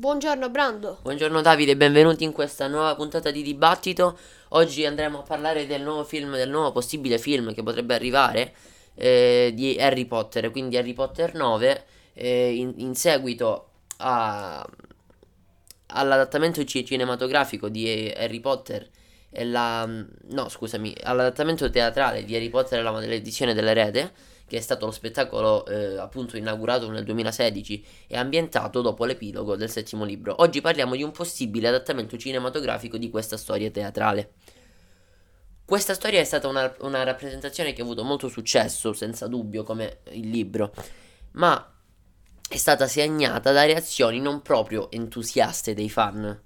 Buongiorno Brando. Buongiorno Davide, benvenuti in questa nuova puntata di dibattito. Oggi andremo a parlare del nuovo film, del nuovo possibile film che potrebbe arrivare eh, di Harry Potter, quindi Harry Potter 9, eh, in, in, seguito a, all'adattamento cinematografico di Harry Potter e la... no scusami, all'adattamento teatrale di Harry Potter e la maledizione dell'erede che è stato lo spettacolo eh, appunto inaugurato nel 2016 e ambientato dopo l'epilogo del settimo libro. Oggi parliamo di un possibile adattamento cinematografico di questa storia teatrale. Questa storia è stata una, una rappresentazione che ha avuto molto successo, senza dubbio, come il libro, ma è stata segnata da reazioni non proprio entusiaste dei fan,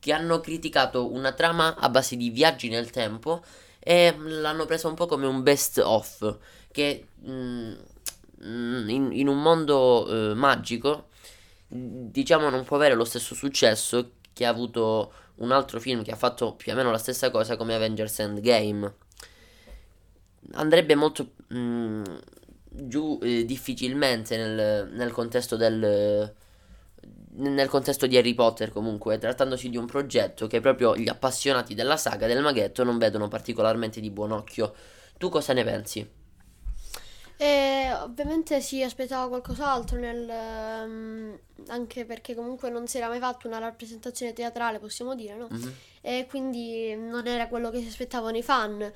che hanno criticato una trama a base di viaggi nel tempo e l'hanno presa un po' come un best of che mh, mm, in, in, un mondo eh, magico diciamo non può avere lo stesso successo che ha avuto un altro film che ha fatto più o meno la stessa cosa come Avengers Endgame andrebbe molto mh, mm, giù eh, difficilmente nel, nel contesto del nel contesto di Harry Potter comunque, trattandosi di un progetto che proprio gli appassionati della saga del maghetto non vedono particolarmente di buon occhio. Tu cosa ne pensi? E ovviamente si aspettava qualcos'altro nel, um, anche perché comunque non si era mai fatto una rappresentazione teatrale, possiamo dire, no? Mm-hmm. E quindi non era quello che si aspettavano i fan.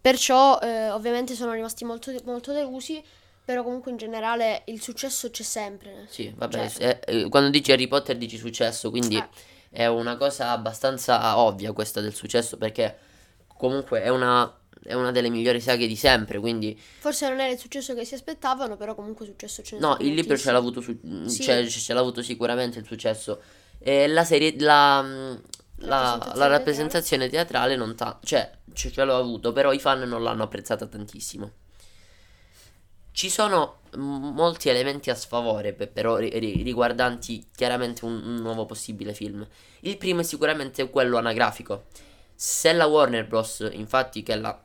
Perciò eh, ovviamente sono rimasti molto, molto delusi, però comunque in generale il successo c'è sempre. Sì, vabbè, cioè, eh, quando dici Harry Potter dici successo, quindi eh. è una cosa abbastanza ovvia questa del successo perché comunque è una è una delle migliori saghe di sempre, quindi... Forse non era il successo che si aspettavano, però comunque successo ce n'è No, il libro ce l'ha avuto, su- sì. cioè, ce l'ha avuto sicuramente il successo. E la serie, la, la, la, la rappresentazione teatrale non ta- cioè, ce, ce l'ho avuto, però i fan non l'hanno apprezzata tantissimo. Ci sono molti elementi a sfavore, però riguardanti chiaramente un, un nuovo possibile film. Il primo è sicuramente quello anagrafico. Se la Warner Bros., infatti, che è la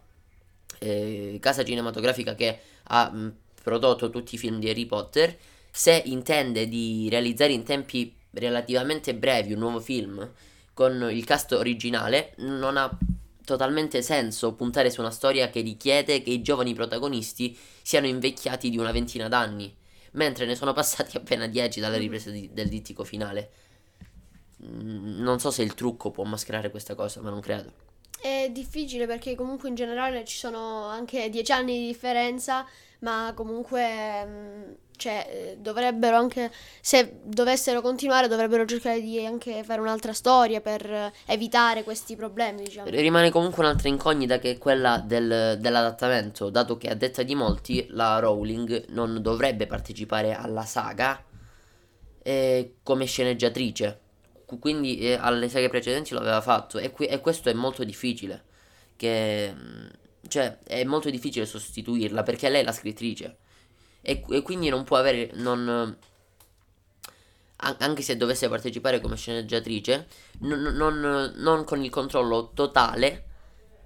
eh, casa cinematografica che ha mh, prodotto tutti i film di Harry Potter, se intende di realizzare in tempi relativamente brevi un nuovo film con il cast originale, non ha totalmente senso puntare su una storia che richiede che i giovani protagonisti siano invecchiati di una ventina d'anni, mentre ne sono passati appena dieci dalla ripresa di, del dittico finale. Non so se il trucco può mascherare questa cosa, ma non credo. È difficile perché comunque in generale ci sono anche dieci anni di differenza, ma comunque mm, cioè, eh, dovrebbero anche, se dovessero continuare, dovrebbero cercare di anche fare un'altra storia per evitare questi problemi. Diciamo. Rimane comunque un'altra incognita che è quella del, dell'adattamento, dato che a detta di molti la Rowling non dovrebbe partecipare alla saga eh, come sceneggiatrice quindi eh, alle saghe precedenti lo aveva fatto e, qui, e, questo è molto difficile. Che, mm, cioè, è molto difficile sostituirla perché lei è la scrittrice. E, e quindi non può avere. Non, anche se dovesse partecipare come sceneggiatrice, non, non, non con il controllo totale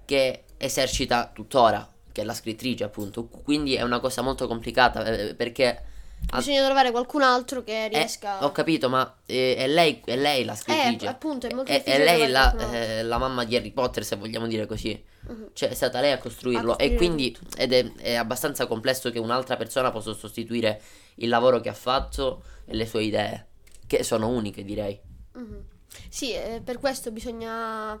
che esercita tuttora, che è la scrittrice, appunto. Quindi è una cosa molto complicata eh, perché Bisogna trovare qualcun altro che eh, riesca. Eh, ho capito, ma eh, è, lei, è lei la scrittrice. Eh, appunto, è molto è, è lei la, eh, la, mamma di Harry Potter, se vogliamo dire così. Uh-huh. Cioè, è stata lei a costruirlo. A e quindi ed è, è, abbastanza complesso che un'altra persona possa sostituire il lavoro che ha fatto e le sue idee, che sono uniche, direi. Uh-huh. Sì, eh, per questo bisogna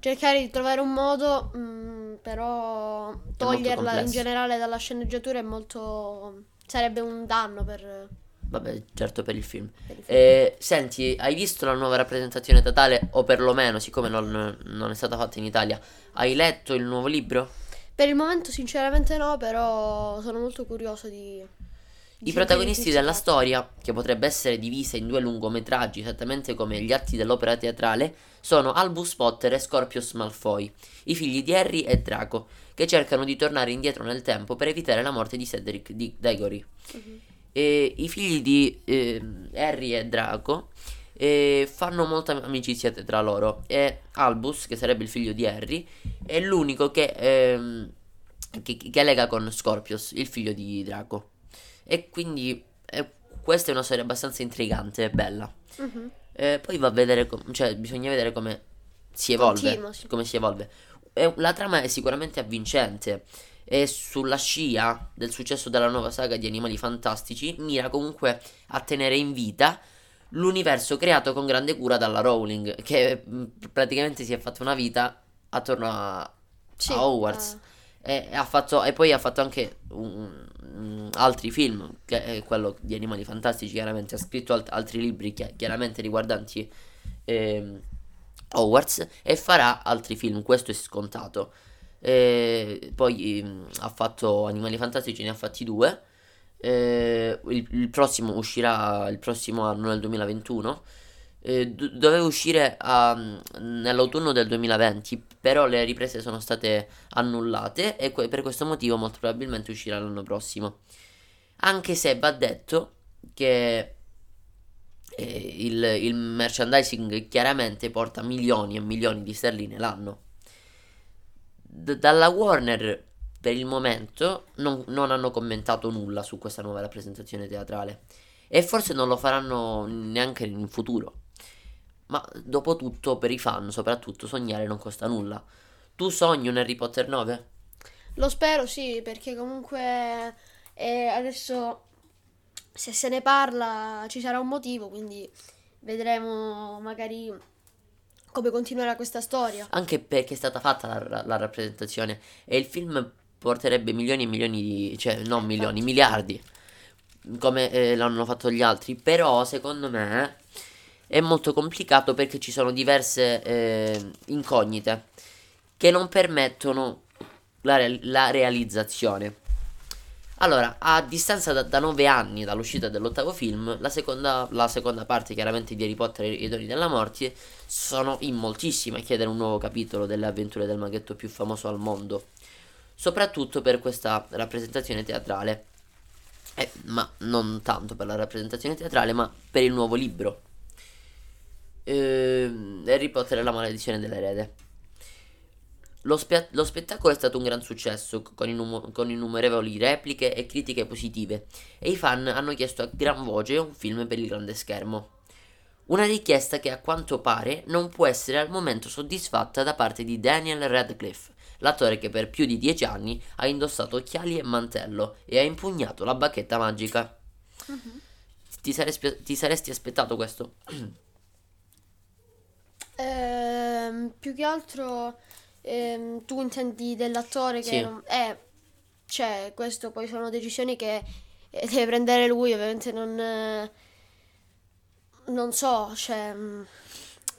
cercare di trovare un modo, mh, mm, però toglierla in generale dalla sceneggiatura è molto Sarebbe un danno per... Vabbè, certo per il film. Per il film. Eh, senti, hai visto la nuova rappresentazione totale? O perlomeno, siccome non, non è stata fatta in Italia, hai letto il nuovo libro? Per il momento sinceramente no, però sono molto curioso di... I protagonisti della storia, che potrebbe essere divisa in due lungometraggi esattamente come gli atti dell'opera teatrale, sono Albus Potter e Scorpius Malfoy, i figli di Harry e Draco, che cercano di tornare indietro nel tempo per evitare la morte di Cedric di Diggory. Uh-huh. I figli di eh, Harry e Draco eh, fanno molta amicizia tra loro e Albus, che sarebbe il figlio di Harry, è l'unico che, ehm, che, che lega con Scorpius, il figlio di Draco. E quindi eh, questa è una storia abbastanza intrigante e bella. Uh-huh. Eh, poi va a vedere, com- cioè bisogna vedere come si evolve. Continua, sì. Come si evolve. E la trama è sicuramente avvincente. E sulla scia del successo della nuova saga di Animali Fantastici, mira comunque a tenere in vita l'universo creato con grande cura dalla Rowling, che mh, praticamente si è fatta una vita attorno a, Sì, a Hogwarts. E, ha fatto, e poi ha fatto anche un- un- altri film, che è quello di Animali Fantastici, chiaramente ha scritto alt- altri libri chi- chiaramente riguardanti ehm, Hogwarts e farà altri film, questo è scontato. E poi ehm, ha fatto Animali Fantastici, ne ha fatti due. Eh, il, il prossimo uscirà il prossimo anno, nel 2021. Eh, do- doveva uscire a- nell'autunno del 2020, però le riprese sono state annullate e que- per questo motivo molto probabilmente uscirà l'anno prossimo. Anche se va detto che eh, il, il merchandising chiaramente porta milioni e milioni di sterline l'anno. D- dalla Warner per il momento non, non hanno commentato nulla su questa nuova rappresentazione teatrale e forse non lo faranno neanche in futuro. Ma dopo tutto, per i fan, soprattutto, sognare non costa nulla. Tu sogni un Harry Potter 9? Lo spero, sì, perché comunque eh, adesso se se ne parla ci sarà un motivo, quindi vedremo magari come continuerà questa storia. Anche perché è stata fatta la, la rappresentazione e il film porterebbe milioni e milioni di... cioè non milioni, Infatti. miliardi, come eh, l'hanno fatto gli altri. Però secondo me è molto complicato perché ci sono diverse eh, incognite che non permettono la, re- la realizzazione. Allora, a distanza da, da nove anni dall'uscita dell'ottavo film, la seconda, la seconda parte chiaramente di Harry Potter e i doni della morte sono in moltissimi a chiedere un nuovo capitolo delle avventure del maghetto più famoso al mondo. Soprattutto per questa rappresentazione teatrale. Eh, ma non tanto per la rappresentazione teatrale, ma per il nuovo libro. Ehm, Harry Potter e la maledizione dell'erede. Lo, spia- lo spettacolo è stato un gran successo, con, innumo- con innumerevoli repliche e critiche positive, e i fan hanno chiesto a gran voce un film per il grande schermo. Una richiesta che a quanto pare non può essere al momento soddisfatta da parte di Daniel Radcliffe, l'attore che per più di dieci anni ha indossato occhiali e mantello e ha impugnato la bacchetta magica. Ti, saresti- ti saresti aspettato questo? Ehm, più che altro ehm, tu intendi dell'attore che Sì. non... Eh, cioè, questo poi sono decisioni che eh, deve prendere lui, ovviamente non... eh, non so, cioè... mm,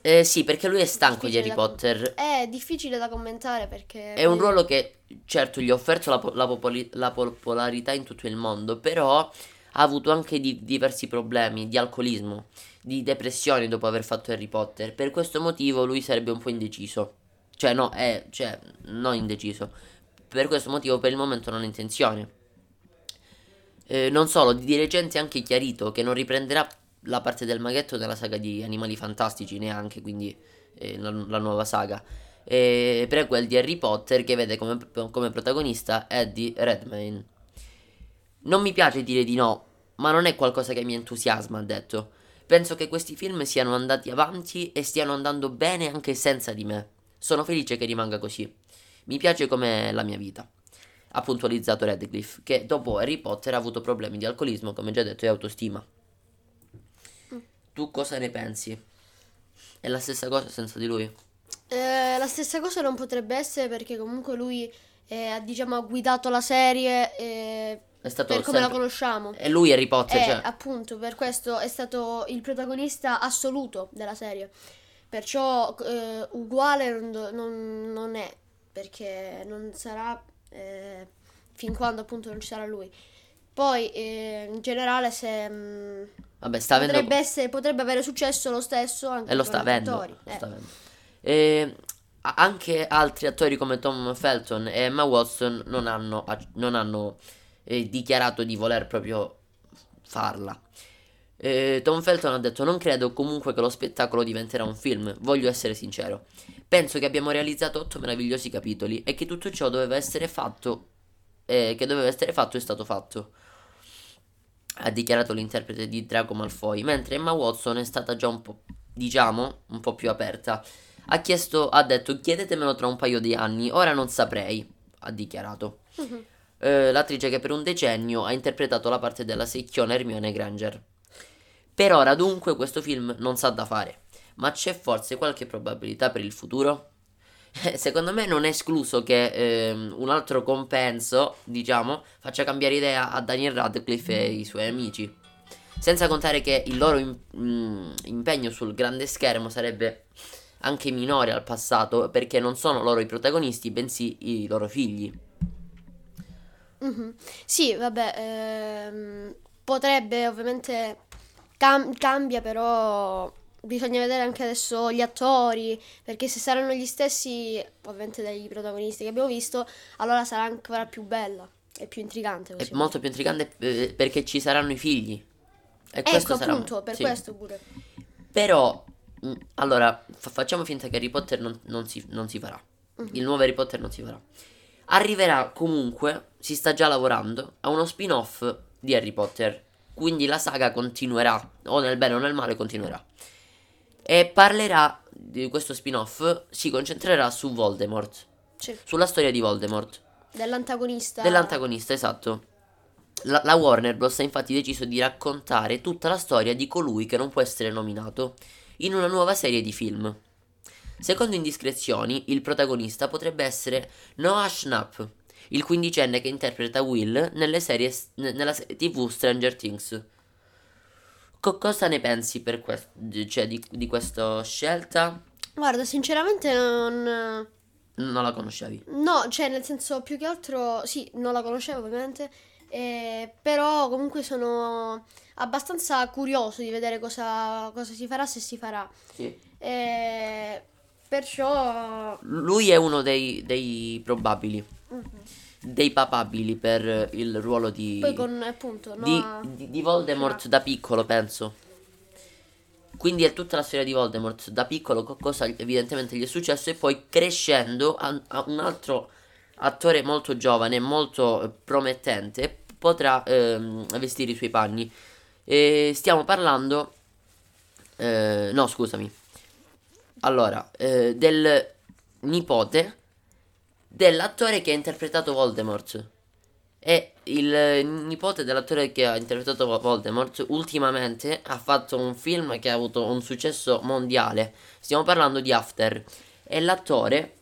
Eh sì, perché lui è stanco di Harry da- Potter. È difficile da commentare perché... È un ruolo che, certo, gli ha offerto la, po- la popoli- la popolarità in tutto il mondo, però ha avuto anche di- diversi problemi di alcolismo, di depressione dopo aver fatto Harry Potter. Per questo motivo lui sarebbe un po' indeciso. Cioè, no, è, cioè, non indeciso. Per questo motivo per il momento non ha intenzione. Eh, non solo, di recente ha anche chiarito che non riprenderà la parte del maghetto nella saga di Animali Fantastici, neanche, quindi eh, la, la nuova saga. E prequel di Harry Potter che vede come, come protagonista Eddie Redmayne. Non mi piace dire di no, ma non è qualcosa che mi entusiasma, ha detto. Penso che questi film siano andati avanti e stiano andando bene anche senza di me. Sono felice che rimanga così. Mi piace come la mia vita. Ha puntualizzato Radcliffe, che dopo Harry Potter ha avuto problemi di alcolismo, come già detto, e autostima. Tu cosa ne pensi? È la stessa cosa senza di lui? Eh, la stessa cosa non potrebbe essere perché comunque lui eh, ha, diciamo, ha guidato la serie eh, È stato per come la sempre- conosciamo. È lui Harry Potter, Eh, cioè. appunto, per questo è stato il protagonista assoluto della serie. Perciò eh, uguale non, non- è, perché non sarà eh, fin quando appunto non ci sarà lui. Poi eh, in generale se mh, Vabbè, sta avendo potrebbe, essere, potrebbe avere successo lo stesso anche E lo con sta avendo. attori. lo Eh. sta avendo. E a- anche altri attori come Tom Felton e Emma Watson non hanno, non hanno, eh, dichiarato di voler proprio farla. Eh, Tom Felton ha detto: Non credo comunque che lo spettacolo diventerà un film. Voglio essere sincero. Penso che abbiamo realizzato otto meravigliosi capitoli e che tutto ciò doveva essere fatto. eh, che doveva essere fatto è stato fatto. Ha dichiarato l'interprete di Draco Malfoy. Mentre Emma Watson è stata già un po'. diciamo, un po' più aperta. Ha chiesto, ha detto chiedetemelo tra un paio di anni, ora non saprei, ha dichiarato. Eh, l'attrice che per un decennio ha interpretato la parte della secchiona Hermione Granger. Per ora dunque questo film non sa da fare, ma c'è forse qualche probabilità per il futuro? Eh, Secondo me non è escluso che ehm, un altro compenso, diciamo, faccia cambiare idea a Daniel Radcliffe e i suoi amici. Senza contare che il loro im- mm, impegno sul grande schermo sarebbe anche minore al passato perché non sono loro i protagonisti, bensì i loro figli. Mhm. Sì, vabbè, ehm, potrebbe ovviamente cam- cambia, però bisogna vedere anche adesso gli attori, perché se saranno gli stessi, ovviamente dei protagonisti che abbiamo visto, allora sarà ancora più bella e più intrigante. È molto più intrigante eh, perché ci saranno i figli. E dire. questo Ecco, sarà appunto, per sì. questo pure. Però, mh, allora, fa- facciamo finta che Harry Potter non, non si, non si farà. Mhm. Il nuovo Harry Potter non si farà. Arriverà comunque, si sta già lavorando, a uno spin-off di Harry Potter. Quindi la saga continuerà, o nel bene o nel male continuerà. E parlerà di questo spin-off, si concentrerà su Voldemort, Sì, sulla storia di Voldemort. dell'antagonista. Dell'antagonista, esatto. La, la Warner Bros. ha infatti deciso di raccontare tutta la storia di colui che non può essere nominato in una nuova serie di film. Secondo indiscrezioni, il protagonista potrebbe essere Noah Schnapp, il quindicenne che interpreta Will nelle serie, nella serie TV Stranger Things. Co- cosa ne pensi per quest- cioè, di, di questa scelta? Guarda, sinceramente non... Non la conoscevi. No, cioè nel senso più che altro, sì, non la conoscevo ovviamente, eh, però comunque sono abbastanza curioso di vedere cosa, cosa si farà, se si farà. Sì. Eh, perciò... Lui è uno dei, dei probabili. Mhm. dei papabili per il ruolo di, Poi con appunto, di, no, di- di Voldemort da piccolo, penso. Quindi è tutta la storia di Voldemort da piccolo, co- cosa evidentemente gli è successo, e poi crescendo a, a un altro attore molto giovane, molto promettente, potrà ehm, vestire i suoi panni. E stiamo parlando. eh, no, scusami. Allora, eh, del nipote dell'attore che ha interpretato Voldemort. E il nipote dell'attore che ha interpretato Vo- Voldemort ultimamente ha fatto un film che ha avuto un successo mondiale. Stiamo parlando di After. E l'attore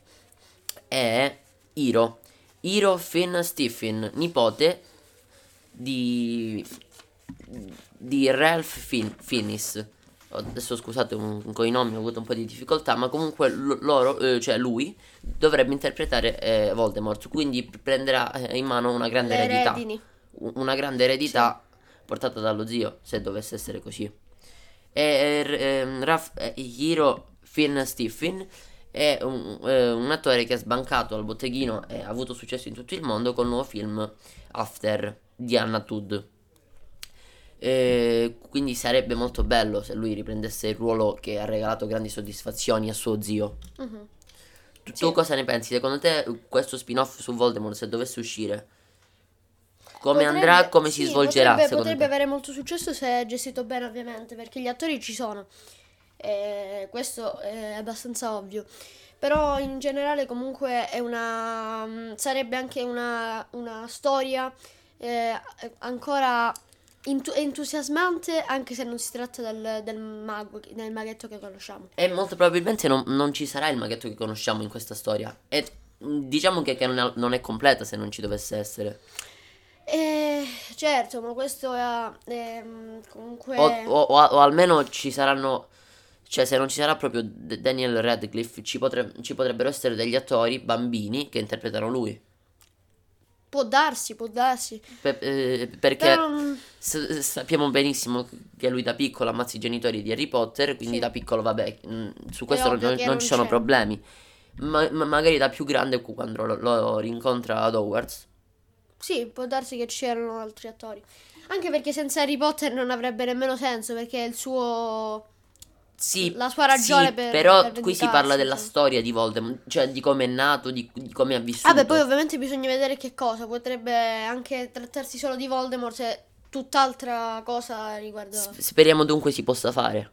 è Hiro. Hiro Finn Stephen, nipote di di Ralph Fin- Fiennes. Adesso scusate un, con i nomi ho avuto un po' di difficoltà, ma comunque lo- loro, eh, cioè lui, dovrebbe interpretare eh, Voldemort, quindi prenderà eh, in mano una grande le eredità, redini. una grande eredità portata dallo zio, se dovesse essere così. E ehm, Raf- eh, Hiro Finn Stephen è un, eh, un attore che ha sbancato al botteghino e ha avuto successo in tutto il mondo con il nuovo film After di Anna Tudd. E quindi sarebbe molto bello se lui riprendesse il ruolo che ha regalato grandi soddisfazioni a suo zio. Mhm. Tu, Sì. cosa ne pensi? Secondo te questo spin-off su Voldemort, se dovesse uscire, come Potrebbe- andrà? Come si sì, svolgerà? Potrebbe, potrebbe avere molto successo se è gestito bene, ovviamente, perché gli attori ci sono. E questo è abbastanza ovvio. Però in generale comunque è una... mm, sarebbe anche una, una storia eh, ancora intu- entusiasmante anche se non si tratta del, del mago, del maghetto che conosciamo. E molto probabilmente non, non ci sarà il maghetto che conosciamo in questa storia. E mh, diciamo che, che non, è, non è completa se non ci dovesse essere. E certo, ma questo è, è, mm, comunque... O, o- o- o almeno ci saranno. Cioè, se non ci sarà proprio Daniel Radcliffe, ci, potre- ci potrebbero essere degli attori bambini che interpretano lui. Può darsi, può darsi. Pe- eh, perché Però... mm, s- sappiamo benissimo che lui da piccolo ammazza i genitori di Harry Potter, quindi Sì. da piccolo, vabbè, mh, su questo non, non- non ci sono c'è. problemi. Ma, ma magari da più grande, quando lo, lo rincontra ad Hogwarts. Sì, può darsi che c'erano altri attori. Anche perché senza Harry Potter non avrebbe nemmeno senso, perché il suo... Sì, La sua ragione sì, per- però per qui si parla della insomma. storia di Voldemort, cioè di come è nato, di, di come ha vissuto. Vabbè, poi ovviamente bisogna vedere che cosa. Potrebbe anche trattarsi solo di Voldemort se tutt'altra cosa riguarda... S- speriamo dunque si possa fare.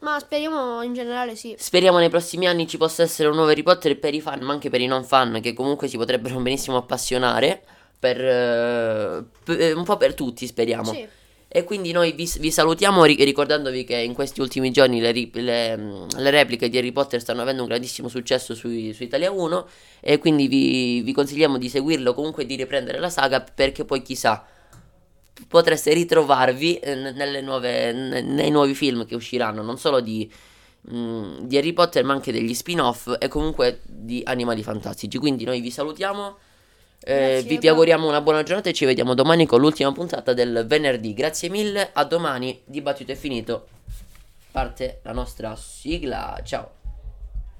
Ma speriamo in generale sì. Speriamo nei prossimi anni ci possa essere un nuovo Harry Potter per i fan, ma anche per i non fan, che comunque si potrebbero benissimo appassionare. Per, eh, per- un po' per tutti, speriamo. Sì. E quindi noi vi, vi salutiamo ri- ricordandovi che in questi ultimi giorni le, le, le repliche di Harry Potter stanno avendo un grandissimo successo sui- su Italia 1 e quindi vi, vi consigliamo di seguirlo, comunque di riprendere la saga perché poi chissà potreste ritrovarvi eh, nuove, nei nuovi film che usciranno, non solo di, mm, di Harry Potter ma anche degli spin-off e comunque di Animali Fantastici. Quindi noi vi salutiamo. Eh, vi, vi auguriamo una buona giornata e ci vediamo domani con l'ultima puntata del venerdì. Grazie mille, a domani, dibattito è finito. Parte la nostra sigla. Ciao.